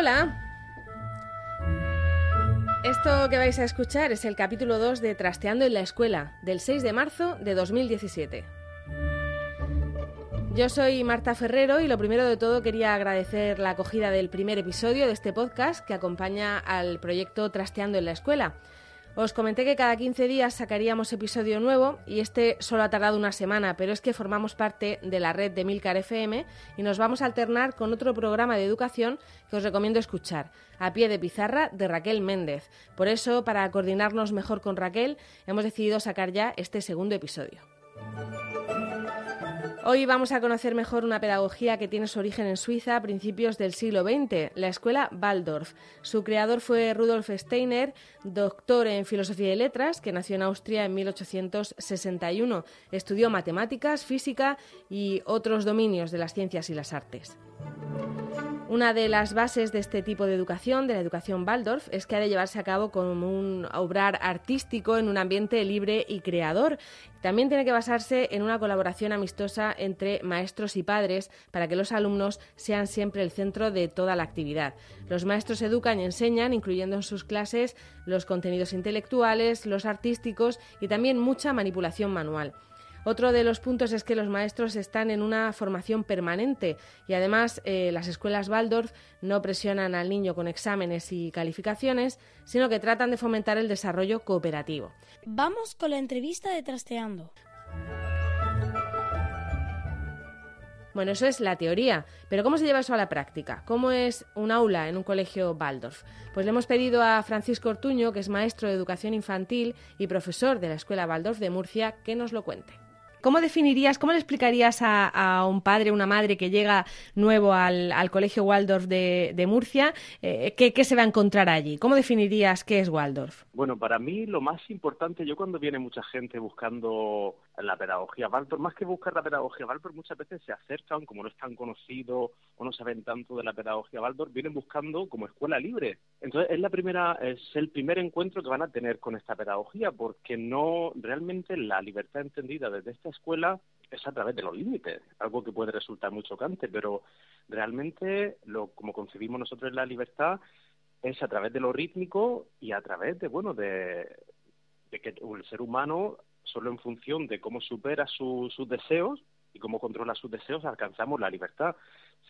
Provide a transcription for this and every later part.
Hola. Esto que vais a escuchar es el capítulo 2 de Trasteando en la Escuela, del 6 de marzo de 2017. Yo soy Marta Ferrero y lo primero de todo quería agradecer la acogida del primer episodio de este podcast que acompaña al proyecto Trasteando en la Escuela. Os comenté que cada 15 días sacaríamos episodio nuevo y este solo ha tardado una semana, pero es que formamos parte de la red de Milcar FM y nos vamos a alternar con otro programa de educación que os recomiendo escuchar, A pie de pizarra de Raquel Méndez. Por eso, para coordinarnos mejor con Raquel, hemos decidido sacar ya este segundo episodio. Hoy vamos a conocer mejor una pedagogía que tiene su origen en Suiza a principios del siglo XX, la escuela Waldorf. Su creador fue Rudolf Steiner, doctor en filosofía y letras, que nació en Austria en 1861. Estudió matemáticas, física y otros dominios de las ciencias y las artes. Una de las bases de este tipo de educación, de la educación Waldorf, es que ha de llevarse a cabo como un obrar artístico en un ambiente libre y creador. También tiene que basarse en una colaboración amistosa entre maestros y padres para que los alumnos sean siempre el centro de toda la actividad. Los maestros educan y enseñan, incluyendo en sus clases los contenidos intelectuales, los artísticos y también mucha manipulación manual. Otro de los puntos es que los maestros están en una formación permanente y además eh, las escuelas Waldorf no presionan al niño con exámenes y calificaciones, sino que tratan de fomentar el desarrollo cooperativo. Vamos con la entrevista de Trasteando. Bueno, eso es la teoría, pero ¿cómo se lleva eso a la práctica? ¿Cómo es un aula en un colegio Waldorf? Pues le hemos pedido a Francisco Ortuño, que es maestro de educación infantil y profesor de la Escuela Waldorf de Murcia, que nos lo cuente. ¿Cómo definirías, cómo le explicarías a, un padre, una madre que llega nuevo al, Colegio Waldorf de, Murcia, eh, ¿qué, se va a encontrar allí? ¿Cómo definirías qué es Waldorf? Bueno, para mí lo más importante, yo cuando viene mucha gente buscando la pedagogía Waldorf, más que buscar la pedagogía Waldorf, muchas veces se acercan, como no es tan conocido o no saben tanto de la pedagogía Waldorf, vienen buscando como escuela libre. Entonces es la primera, es el primer encuentro que van a tener con esta pedagogía, porque no realmente la libertad entendida desde esta escuela es a través de los límites, algo que puede resultar muy chocante, pero realmente lo como concebimos nosotros la libertad es a través de lo rítmico y a través de bueno de, de que el ser humano solo en función de cómo supera sus deseos y cómo controla sus deseos alcanzamos la libertad.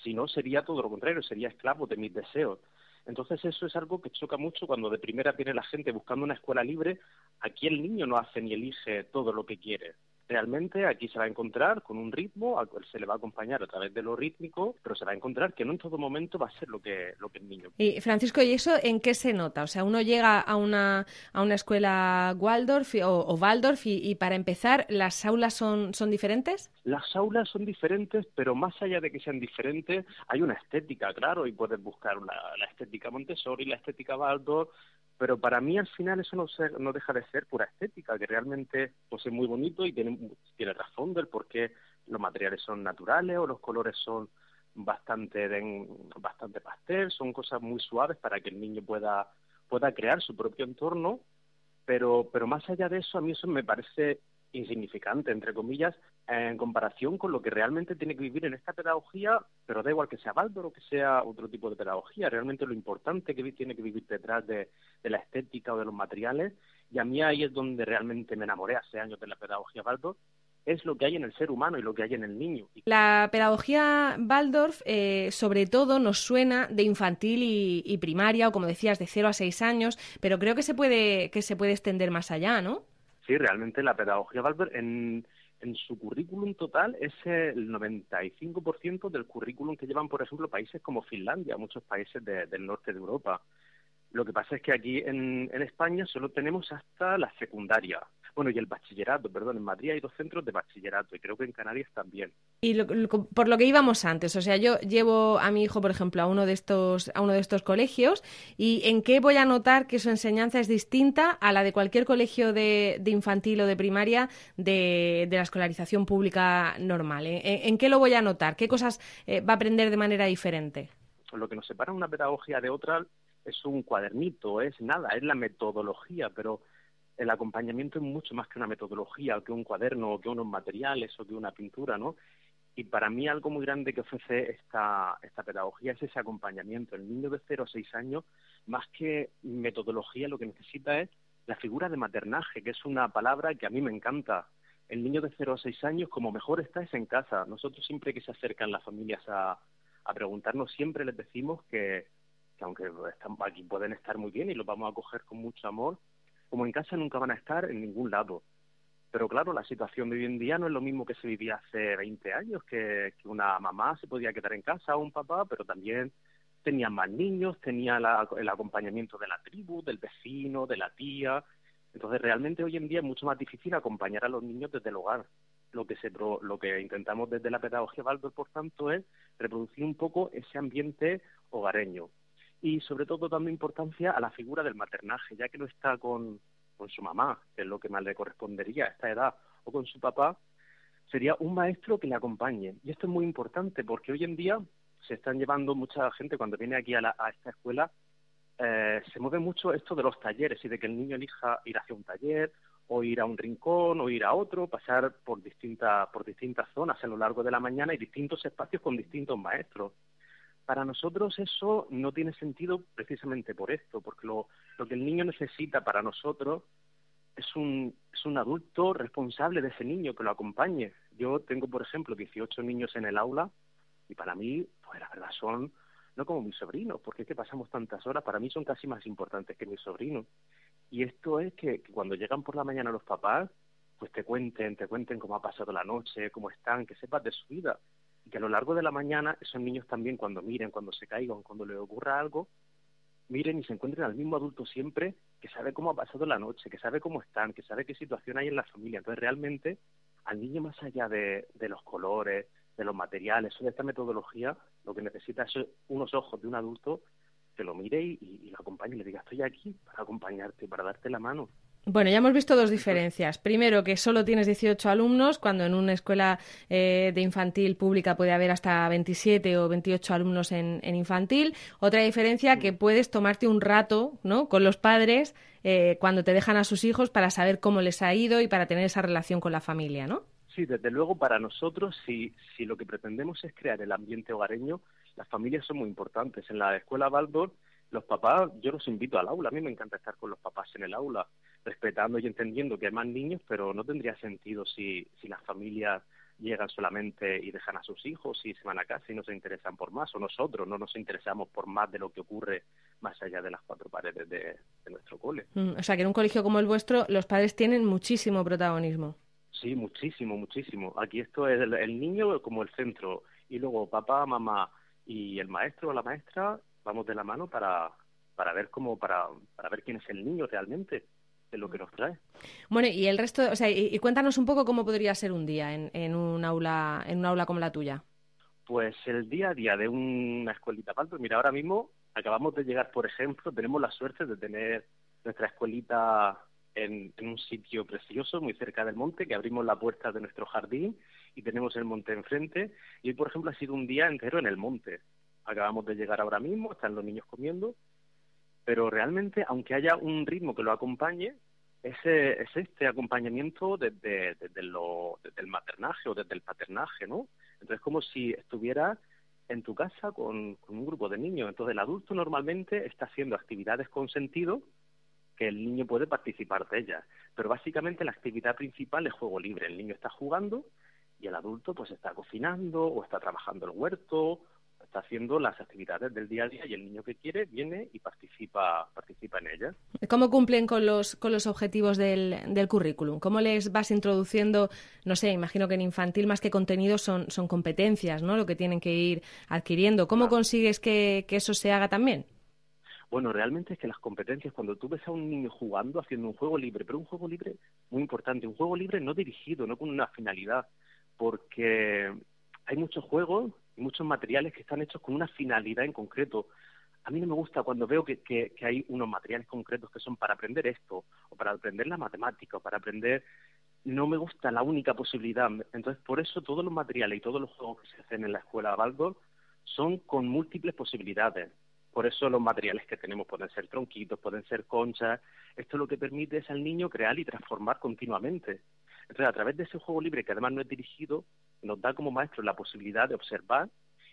Si no, sería todo lo contrario, sería esclavo de mis deseos. Entonces eso es algo que choca mucho cuando de primera viene la gente buscando una escuela libre. Aquí el niño no hace ni elige todo lo que quiere realmente aquí se va a encontrar con un ritmo al cual se le va a acompañar a través de lo rítmico, pero se va a encontrar que no en todo momento va a ser lo que, lo que el niño Y Francisco, ¿y eso en qué se nota? O sea, uno llega a una, a una escuela Waldorf o, Waldorf y, para empezar, ¿las aulas son, son diferentes? Las aulas son diferentes, pero más allá de que sean diferentes, hay una estética, claro, y puedes buscar la estética Montessori, la estética Waldorf, pero para mí al final eso no, no deja de ser pura estética, que realmente pues, es muy bonito y tiene, tiene trasfondo el por qué los materiales son naturales o los colores son bastante, bastante pastel, son cosas muy suaves para que el niño pueda, pueda crear su propio entorno, pero, pero más allá de eso, a mí eso me parece insignificante, entre comillas, en comparación con lo que realmente tiene que vivir en esta pedagogía, pero da igual que sea Baldor o que sea otro tipo de pedagogía, realmente lo importante que tiene que vivir detrás de, la estética o de los materiales, y a mí ahí es donde realmente me enamoré hace años de la pedagogía Baldor, es lo que hay en el ser humano y lo que hay en el niño. La pedagogía Waldorf, eh, sobre todo, nos suena de infantil y, primaria, o como decías, de 0 a 6 años, pero creo que se puede, que se puede extender más allá, ¿no? Sí, realmente la pedagogía Waldorf en, en su currículum total es el 95% del currículum que llevan, por ejemplo, países como Finlandia, muchos países del norte de Europa. Lo que pasa es que aquí en España solo tenemos hasta la secundaria, bueno, y el bachillerato, perdón, en Madrid hay dos centros de bachillerato y creo que en Canarias también. Y por lo que íbamos antes, o sea, yo llevo a mi hijo, por ejemplo, a uno de estos a uno de estos colegios y en qué voy a notar que su enseñanza es distinta a la de cualquier colegio de, infantil o de primaria de, la escolarización pública normal. ¿eh? ¿En, qué lo voy a notar? ¿Qué cosas eh, va a aprender de manera diferente? Lo que nos separa una pedagogía de otra es un cuadernito, es nada, es la metodología, pero el acompañamiento es mucho más que una metodología, que un cuaderno, o que unos materiales, o que una pintura, ¿no? Y para mí algo muy grande que ofrece esta, esta pedagogía es ese acompañamiento. El niño de 0 a 6 años, más que metodología, lo que necesita es la figura de maternaje, que es una palabra que a mí me encanta. El niño de 0 a 6 años, como mejor está, es en casa. Nosotros siempre que se acercan las familias a, a preguntarnos, siempre les decimos que, que aunque están, aquí pueden estar muy bien y los vamos a acoger con mucho amor, como en casa nunca van a estar en ningún lado. Pero claro, la situación de hoy en día no es lo mismo que se vivía hace 20 años, que, una mamá se podía quedar en casa o un papá, pero también tenía más niños, tenía el acompañamiento de la tribu, del vecino, de la tía. Entonces, realmente hoy en día es mucho más difícil acompañar a los niños desde el hogar. Lo que, se, lo que intentamos desde la pedagogía Baldor, por tanto, es reproducir un poco ese ambiente hogareño y sobre todo dando importancia a la figura del maternaje, ya que no está con, con su mamá, que es lo que más le correspondería a esta edad, o con su papá, sería un maestro que le acompañe. Y esto es muy importante porque hoy en día se están llevando mucha gente cuando viene aquí a, a esta escuela, eh, se mueve mucho esto de los talleres y de que el niño elija ir hacia un taller o ir a un rincón o ir a otro, pasar por distintas por distintas zonas a lo largo de la mañana y distintos espacios con distintos maestros. Para nosotros eso no tiene sentido precisamente por esto, porque lo, que el niño necesita para nosotros es un, es un adulto responsable de ese niño que lo acompañe. Yo tengo, por ejemplo, 18 niños en el aula y para mí, pues la verdad son no como mis sobrinos, porque es que pasamos tantas horas, para mí son casi más importantes que mis sobrinos. Y esto es que, que, cuando llegan por la mañana los papás, pues te cuenten, te cuenten cómo ha pasado la noche, cómo están, que sepas de su vida que a lo largo de la mañana esos niños también cuando miren, cuando se caigan, cuando les ocurra algo, miren y se encuentren al mismo adulto siempre que sabe cómo ha pasado la noche, que sabe cómo están, que sabe qué situación hay en la familia. Entonces realmente al niño más allá de, de los colores, de los materiales o de esta metodología, lo que necesita es unos ojos de un adulto que lo mire y, y, lo acompañe y le diga estoy aquí para acompañarte, para darte la mano. Bueno, ya hemos visto dos diferencias. Primero, que solo tienes 18 alumnos, cuando en una escuela eh, de infantil pública puede haber hasta 27 o 28 alumnos en, infantil. Otra diferencia, que puedes tomarte un rato ¿no? con los padres eh, cuando te dejan a sus hijos para saber cómo les ha ido y para tener esa relación con la familia, ¿no? Sí, desde luego para nosotros, si, si lo que pretendemos es crear el ambiente hogareño, las familias son muy importantes. En la escuela Baldor, los papás, yo los invito al aula. A mí me encanta estar con los papás en el aula respetando y entendiendo que hay más niños, pero no tendría sentido si, si las familias llegan solamente y dejan a sus hijos y se van a casa y no se interesan por más, o nosotros no nos interesamos por más de lo que ocurre más allá de las cuatro paredes de, nuestro cole. Mm, o sea, que en un colegio como el vuestro los padres tienen muchísimo protagonismo. Sí, muchísimo, muchísimo. Aquí esto es el, niño como el centro y luego papá, mamá y el maestro o la maestra vamos de la mano para, para ver cómo, para, para ver quién es el niño realmente de lo que nos trae. Bueno, y el resto, o sea, y, cuéntanos un poco cómo podría ser un día en, en, un aula, en un aula como la tuya. Pues el día a día de una escuelita Pues mira, ahora mismo acabamos de llegar, por ejemplo, tenemos la suerte de tener nuestra escuelita en, en, un sitio precioso, muy cerca del monte, que abrimos la puerta de nuestro jardín y tenemos el monte enfrente. Y hoy, por ejemplo, ha sido un día entero en el monte. Acabamos de llegar ahora mismo, están los niños comiendo pero realmente, aunque haya un ritmo que lo acompañe, es, este acompañamiento desde, lo, desde el maternaje o desde el paternaje, ¿no? Entonces, como si estuviera en tu casa con, un grupo de niños. Entonces, el adulto normalmente está haciendo actividades con sentido que el niño puede participar de ellas. Pero básicamente la actividad principal es juego libre. El niño está jugando y el adulto pues está cocinando o está trabajando el huerto está haciendo las actividades del día a día y el niño que quiere viene y participa, participa en ellas. ¿Cómo cumplen con los, con los objetivos del, del currículum? ¿Cómo les vas introduciendo, no sé, imagino que en infantil más que contenidos son, son competencias, ¿no? Lo que tienen que ir adquiriendo. ¿Cómo consigues que, que eso se haga también? Bueno, realmente es que las competencias, cuando tú ves a un niño jugando, haciendo un juego libre, pero un juego libre muy importante, un juego libre no dirigido, no con una finalidad, porque hay muchos juegos muchos materiales que están hechos con una finalidad en concreto. A mí no me gusta cuando veo que, hay unos materiales concretos que son para aprender esto, o para aprender la matemática, o para aprender... No me gusta la única posibilidad. Entonces, por eso todos los materiales y todos los juegos que se hacen en la escuela de Baldor son con múltiples posibilidades. Por eso los materiales que tenemos pueden ser tronquitos, pueden ser conchas. Esto lo que permite es al niño crear y transformar continuamente. Entonces, a través de ese juego libre, que además no es dirigido, nos da como maestros la posibilidad de observar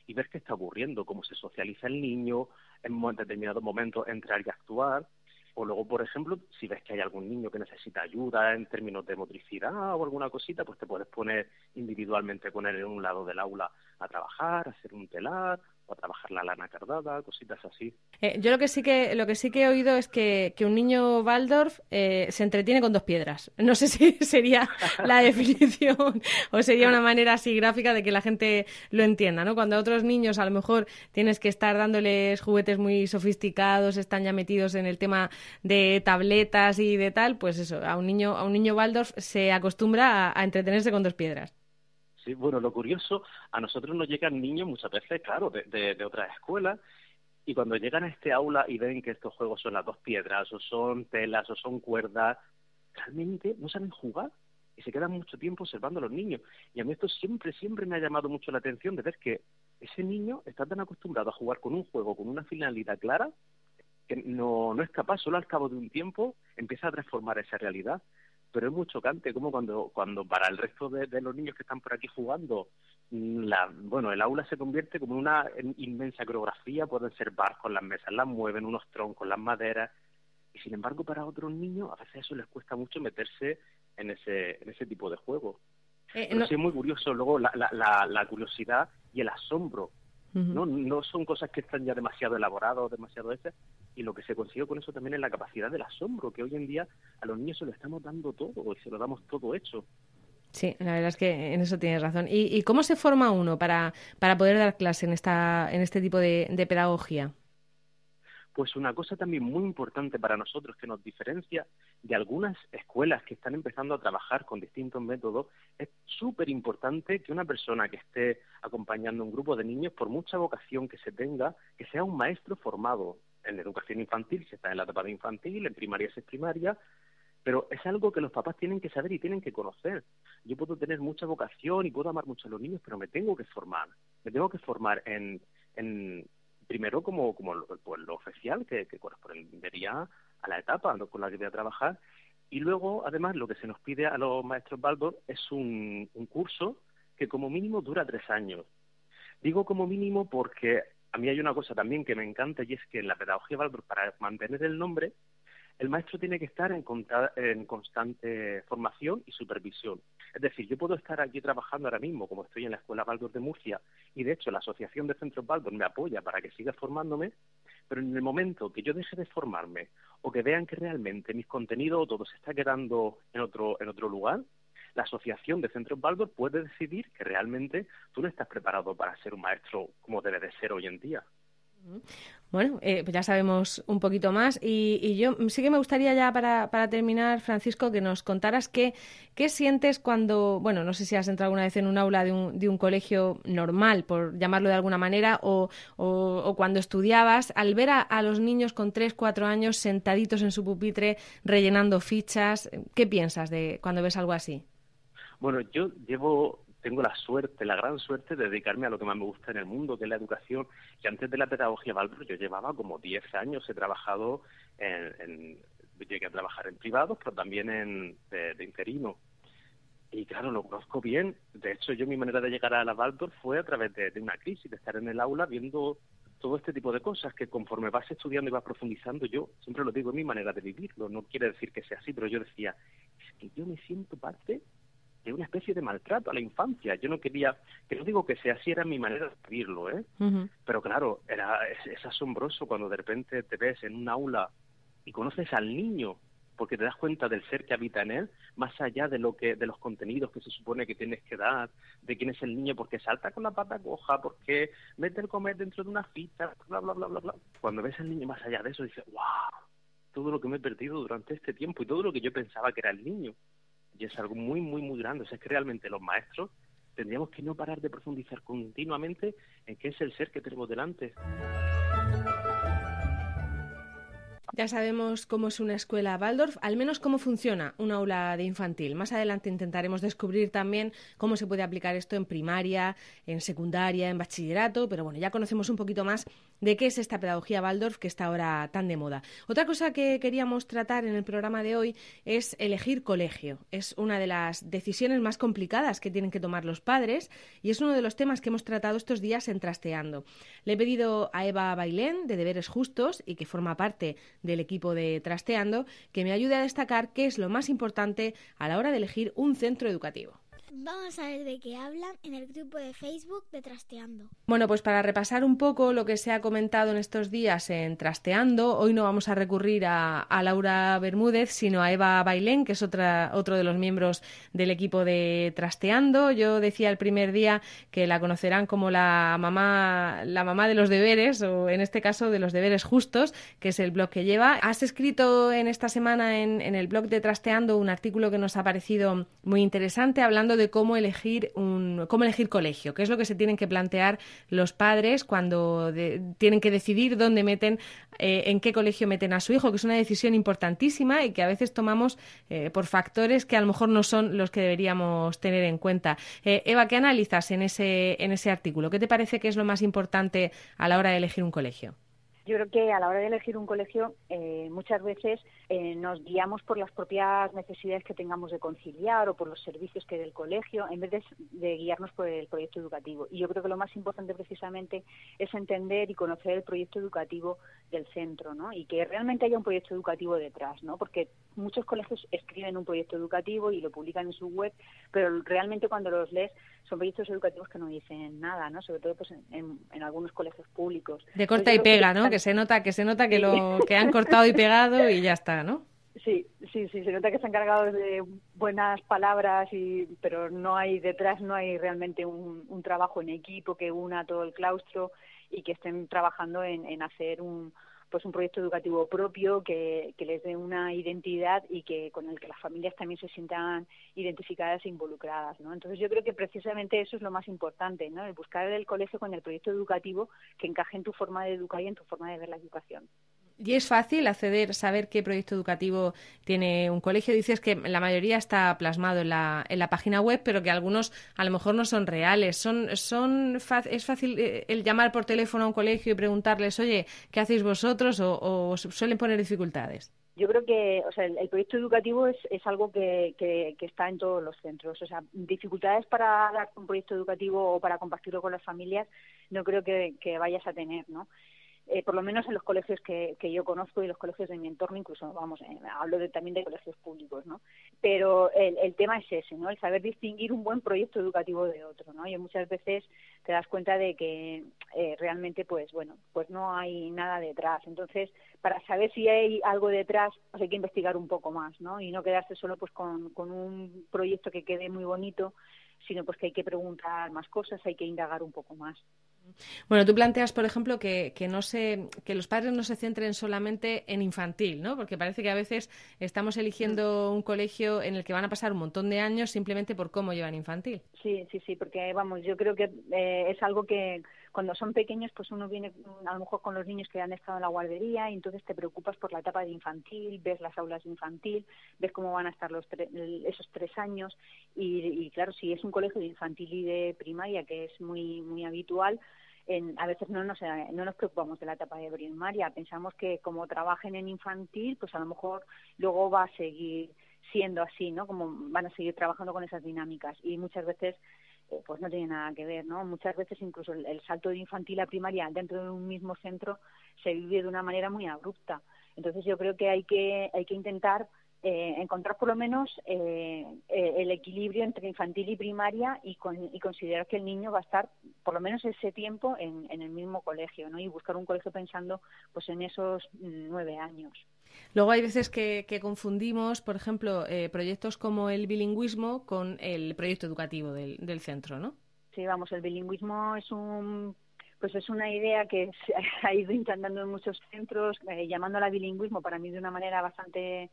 y ver qué está ocurriendo, cómo se socializa el niño, en determinados momentos entrar y actuar. O luego, por ejemplo, si ves que hay algún niño que necesita ayuda en términos de motricidad o alguna cosita, pues te puedes poner individualmente con él en un lado del aula a trabajar, a hacer un telar o trabajar la lana cardada, cositas así. Eh, yo lo que sí que lo que sí que he oído es que, que un niño Waldorf eh, se entretiene con dos piedras. No sé si sería la definición o sería una manera así gráfica de que la gente lo entienda, ¿no? Cuando a otros niños a lo mejor tienes que estar dándoles juguetes muy sofisticados, están ya metidos en el tema de tabletas y de tal, pues eso, a un niño a un niño Waldorf se acostumbra a entretenerse con dos piedras bueno, lo curioso, a nosotros nos llegan niños muchas veces, claro, de, de, otras escuelas, y cuando llegan a este aula y ven que estos juegos son las dos piedras, o son telas, o son cuerdas, realmente no saben jugar y se quedan mucho tiempo observando a los niños. Y a mí esto siempre, siempre me ha llamado mucho la atención de ver que ese niño está tan acostumbrado a jugar con un juego, con una finalidad clara, que no, no es capaz, solo al cabo de un tiempo empieza a transformar esa realidad pero es muy chocante como cuando, cuando para el resto de, los niños que están por aquí jugando, mm, la, bueno, el aula se convierte como una inmensa coreografía, pueden ser barcos, las mesas las mueven, unos troncos, las maderas, y sin embargo para otros niños a veces eso les cuesta mucho meterse en ese, en ese tipo de juego. Eh, pero sí es muy curioso luego la, la, la, curiosidad y el asombro ¿no? no son cosas que están ya demasiado elaboradas o demasiado hechas, y lo que se consigue con eso también es la capacidad del asombro, que hoy en día a los niños se lo estamos dando todo y se lo damos todo hecho. Sí, la verdad es que en eso tienes razón. ¿Y, cómo se forma uno para, para poder dar clase en, esta, en este tipo de pedagogía? Pues una cosa también muy importante para nosotros que nos diferencia de algunas escuelas que están empezando a trabajar con distintos métodos, es súper importante que una persona que esté acompañando un grupo de niños, por mucha vocación que se tenga, que sea un maestro formado en educación infantil, si está en la etapa de infantil, en primaria si es primaria, pero es algo que los papás tienen que saber y tienen que conocer. Yo puedo tener mucha vocación y puedo amar mucho a los niños, pero me tengo que formar. Me tengo que formar en, en, primero como, como lo, pues, lo oficial que, que, correspondería a la etapa con la que voy a trabajar y luego además lo que se nos pide a los maestros Baldor es un, un curso que como mínimo dura tres años. Digo como mínimo porque a mí hay una cosa también que me encanta y es que en la pedagogía Baldor para mantener el nombre el maestro tiene que estar en, en, constante formación y supervisión. Es decir, yo puedo estar aquí trabajando ahora mismo, como estoy en la Escuela Baldor de Murcia, y de hecho la Asociación de Centros Baldor me apoya para que siga formándome, pero en el momento que yo deje de formarme o que vean que realmente mis contenidos o todo se está quedando en otro, en otro lugar, la Asociación de Centros Baldor puede decidir que realmente tú no estás preparado para ser un maestro como debe de ser hoy en día. Bueno, eh, pues ya sabemos un poquito más y, yo sí que me gustaría ya para, terminar, Francisco, que nos contaras qué, sientes cuando, bueno, no sé si has entrado alguna vez en un aula de un, de un colegio normal, por llamarlo de alguna manera, o, cuando estudiabas, al ver a, a, los niños con tres, cuatro años sentaditos en su pupitre rellenando fichas, ¿qué piensas de cuando ves algo así? Bueno, yo llevo tengo la suerte, la gran suerte de dedicarme a lo que más me gusta en el mundo, que es la educación. Y antes de la pedagogía Valpro yo llevaba como 10 años, he trabajado en, llegué a trabajar en privados, pero también en, de, interino. Y claro, lo conozco bien. De hecho, yo mi manera de llegar a la Waldorf fue a través de, de, una crisis, de estar en el aula viendo todo este tipo de cosas que conforme vas estudiando y vas profundizando, yo siempre lo digo, es mi manera de vivirlo. No quiere decir que sea así, pero yo decía, es que yo me siento parte de una especie de maltrato a la infancia. Yo no quería, que no digo que sea así, era mi manera de vivirlo, ¿eh? Pero claro, era, es, asombroso cuando de repente te ves en un aula y conoces al niño porque te das cuenta del ser que habita en él, más allá de lo que de los contenidos que se supone que tienes que dar, de quién es el niño, porque salta con la pata coja, porque mete el comer dentro de una fita, bla bla bla bla bla. Cuando ves al niño más allá de eso dices, "Wow, todo lo que me he perdido durante este tiempo y todo lo que yo pensaba que era el niño." Y es algo muy, muy, muy grande. O sea, es que realmente los maestros tendríamos que no parar de profundizar continuamente en qué es el ser que tenemos delante. Ya sabemos cómo es una escuela Waldorf, al menos cómo funciona un aula de infantil. Más adelante intentaremos descubrir también cómo se puede aplicar esto en primaria, en secundaria, en bachillerato, pero bueno, ya conocemos un poquito más de qué es esta pedagogía Waldorf que está ahora tan de moda. Otra cosa que queríamos tratar en el programa de hoy es elegir colegio. Es una de las decisiones más complicadas que tienen que tomar los padres y es uno de los temas que hemos tratado estos días en Trasteando. Le he pedido a Eva Bailén, de Deberes Justos, y que forma parte del equipo de Trasteando, que me ayude a destacar qué es lo más importante a la hora de elegir un centro educativo. Vamos a ver de qué hablan en el grupo de Facebook de Trasteando. Bueno, pues para repasar un poco lo que se ha comentado en estos días en Trasteando, hoy no vamos a recurrir a, Laura Bermúdez, sino a Eva Bailén, que es otra, otro de los miembros del equipo de Trasteando. Yo decía el primer día que la conocerán como la mamá, la mamá de los deberes, o en este caso de los deberes justos, que es el blog que lleva. Has escrito en esta semana en, en el blog de Trasteando un artículo que nos ha parecido muy interesante, hablando de cómo elegir un cómo elegir colegio, qué es lo que se tienen que plantear los padres cuando tienen que decidir dónde meten, eh, en qué colegio meten a su hijo, que es una decisión importantísima y que a veces tomamos eh, por factores que a lo mejor no son los que deberíamos tener en cuenta. Eh, Eva, ¿qué analizas en ese en ese artículo? ¿Qué te parece que es lo más importante a la hora de elegir un colegio? Yo creo que a la hora de elegir un colegio eh, muchas veces eh, nos guiamos por las propias necesidades que tengamos de conciliar o por los servicios que del colegio en vez de, guiarnos por el proyecto educativo. Y yo creo que lo más importante precisamente es entender y conocer el proyecto educativo del centro, ¿no? Y que realmente haya un proyecto educativo detrás, ¿no? Porque muchos colegios escriben un proyecto educativo y lo publican en su web, pero realmente cuando los lees son proyectos educativos que no dicen nada, ¿no? Sobre todo pues en, algunos colegios públicos. De corta y pega, ¿no? Que se nota que se nota que lo que han cortado y pegado y ya está, ¿no? Sí, sí, sí, se nota que están cargados de buenas palabras, y, pero no hay detrás, no hay realmente un, un trabajo en equipo que una todo el claustro y que estén trabajando en, en hacer un, pues un proyecto educativo propio que, que, les dé una identidad y que con el que las familias también se sientan identificadas e involucradas, ¿no? Entonces yo creo que precisamente eso es lo más importante, ¿no? El buscar el colegio con el proyecto educativo que encaje en tu forma de educar y en tu forma de ver la educación. ¿Y es fácil acceder, saber qué proyecto educativo tiene un colegio? Dices que la mayoría está plasmado en la, en la página web, pero que algunos a lo mejor no son reales. Son, son, ¿Es fácil eh, el llamar por teléfono a un colegio y preguntarles, oye, ¿qué hacéis vosotros? ¿O, suelen poner dificultades? Yo creo que o sea, el, proyecto educativo es, es algo que, que, está en todos los centros. O sea, dificultades para dar un proyecto educativo o para compartirlo con las familias no creo que, que vayas a tener, ¿no? Eh, por lo menos en los colegios que, que, yo conozco y los colegios de mi entorno, incluso, vamos, eh, hablo de, también de colegios públicos, ¿no? Pero el, el, tema es ese, ¿no? El saber distinguir un buen proyecto educativo de otro, ¿no? Y muchas veces te das cuenta de que eh, realmente, pues, bueno, pues no hay nada detrás. Entonces, para saber si hay algo detrás, pues hay que investigar un poco más, ¿no? Y no quedarse solo, pues, con, con un proyecto que quede muy bonito, sino pues que hay que preguntar más cosas, hay que indagar un poco más. Bueno, tú planteas, por ejemplo, que, que, no se, que los padres no se centren solamente en infantil, ¿no? Porque parece que a veces estamos eligiendo un colegio en el que van a pasar un montón de años simplemente por cómo llevan infantil. Sí, sí, sí, porque vamos, yo creo que eh, es algo que cuando son pequeños, pues uno viene a lo mejor con los niños que han estado en la guardería y entonces te preocupas por la etapa de infantil, ves las aulas de infantil, ves cómo van a estar los esos tres años y, y claro, si es un colegio de infantil y de primaria, que es muy muy habitual, a veces no nos, no nos preocupamos de la etapa de primaria, pensamos que como trabajen en infantil, pues a lo mejor luego va a seguir siendo así, ¿no? Como van a seguir trabajando con esas dinámicas y muchas veces eh, pues no tiene nada que ver, ¿no? Muchas veces incluso el, salto de infantil a primaria dentro de un mismo centro se vive de una manera muy abrupta. Entonces yo creo que hay que hay que intentar eh, encontrar por lo menos eh, eh, el equilibrio entre infantil y primaria y, y, considerar que el niño va a estar por lo menos ese tiempo en, en el mismo colegio, ¿no? Y buscar un colegio pensando pues en esos mm, nueve años. Luego hay veces que, confundimos, por ejemplo, proyectos como el bilingüismo con el proyecto educativo del, centro, ¿no? Sí, vamos, el bilingüismo es un pues es una idea que se ha ido intentando en muchos centros, llamándola bilingüismo para mí de una manera bastante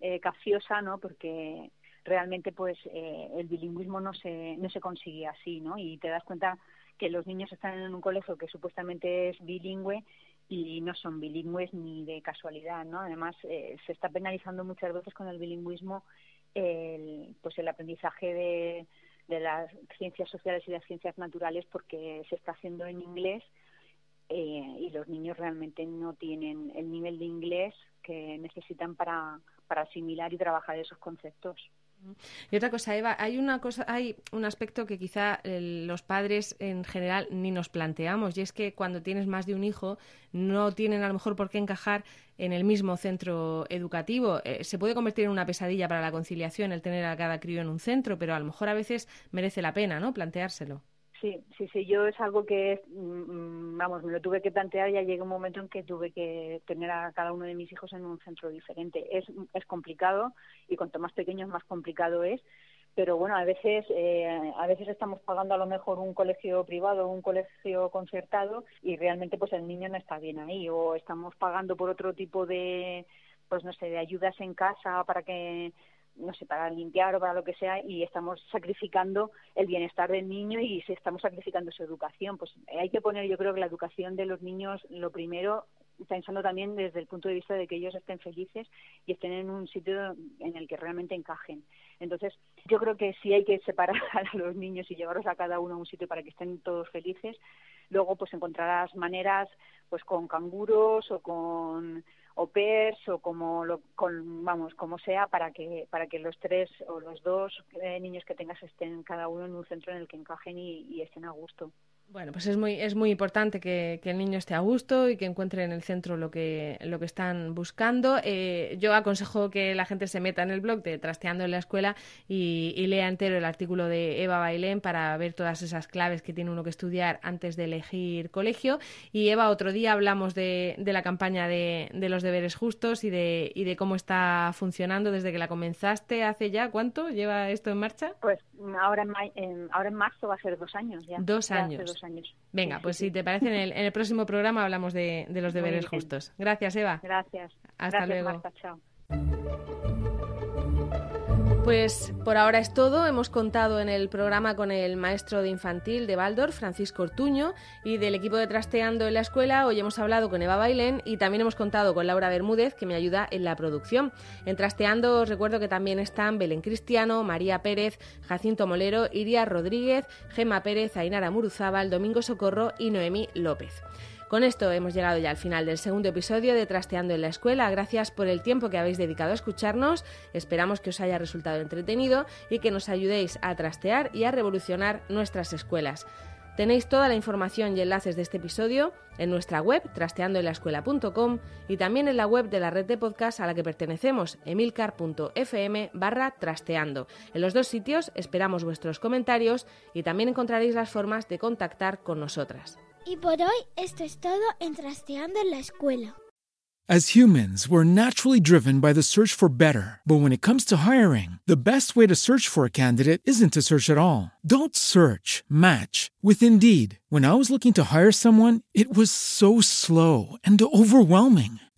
eh, capciosa, ¿no? Porque realmente pues eh, el bilingüismo no se no se consigue así, ¿no? Y te das cuenta que los niños están en un colegio que supuestamente es bilingüe y no son bilingües ni de casualidad, ¿no? Además eh, se está penalizando muchas veces con el bilingüismo el, pues el aprendizaje de, las ciencias sociales y las ciencias naturales porque se está haciendo en inglés eh, y los niños realmente no tienen el nivel de inglés que necesitan para, para asimilar y trabajar esos conceptos. Y otra cosa, Eva, hay una cosa, hay un aspecto que quizá los padres en general ni nos planteamos, y es que cuando tienes más de un hijo, no tienen a lo mejor por qué encajar en el mismo centro educativo. Eh, se puede convertir en una pesadilla para la conciliación el tener a cada crío en un centro, pero a lo mejor a veces merece la pena, ¿no? Planteárselo. Sí, sí, sí, yo es algo que, mm, vamos, me lo tuve que plantear, ya llega un momento en que tuve que tener a cada uno de mis hijos en un centro diferente. Es, es complicado y cuanto más pequeños más complicado es, pero bueno, a veces, eh, a veces estamos pagando a lo mejor un colegio privado o un colegio concertado y realmente pues el niño no está bien ahí o estamos pagando por otro tipo de, pues no sé, de ayudas en casa para que no sé, para limpiar o para lo que sea y estamos sacrificando el bienestar del niño y si estamos sacrificando su educación. Pues hay que poner, yo creo que la educación de los niños, lo primero, pensando también desde el punto de vista de que ellos estén felices y estén en un sitio en el que realmente encajen. Entonces, yo creo que sí hay que separar a los niños y llevarlos a cada uno a un sitio para que estén todos felices. Luego, pues encontrarás maneras, pues con canguros o con o pers o como lo, con, vamos como sea para que para que los tres o los dos eh, niños que tengas estén cada uno en un centro en el que encajen y estén a gusto. Bueno, pues es muy, es muy importante que, el niño esté a gusto y que encuentre en el centro lo que, lo que están buscando. Eh, yo aconsejo que la gente se meta en el blog de Trasteando en la Escuela y, lea entero el artículo de Eva Bailén para ver todas esas claves que tiene uno que estudiar antes de elegir colegio. Y Eva, otro día hablamos de, de la campaña de, de, los deberes justos y de, y de cómo está funcionando desde que la comenzaste hace ya. ¿Cuánto lleva esto en marcha? Pues ahora en, ahora en marzo va a ser dos años ya. Dos años años. Venga, pues si te parece, en el, próximo programa hablamos de, los deberes justos. Gracias, Eva. Gracias. Hasta luego. chao. Pues por ahora es todo. Hemos contado en el programa con el maestro de infantil de Baldor, Francisco Ortuño, y del equipo de Trasteando en la escuela. Hoy hemos hablado con Eva Bailén y también hemos contado con Laura Bermúdez, que me ayuda en la producción. En Trasteando os recuerdo que también están Belén Cristiano, María Pérez, Jacinto Molero, Iria Rodríguez, Gema Pérez, Ainara Muruzábal, Domingo Socorro y Noemí López. Con esto hemos llegado ya al final del segundo episodio de Trasteando en la Escuela. Gracias por el tiempo que habéis dedicado a escucharnos. Esperamos que os haya resultado entretenido y que nos ayudéis a trastear y a revolucionar nuestras escuelas. Tenéis toda la información y enlaces de este episodio en nuestra web trasteandoenlaescuela.com y también en la web de la red de podcast a la que pertenecemos, emilcar.fm barra trasteando. En los dos sitios esperamos vuestros comentarios y también encontraréis las formas de contactar con nosotras. Y por hoy esto es todo en Trasteando en la Escuela. As humans, we're naturally driven by the search for better. But when it comes to hiring, the best way to search for a candidate isn't to search at all. Don't search, match with Indeed. When I was looking to hire someone, it was so slow and overwhelming.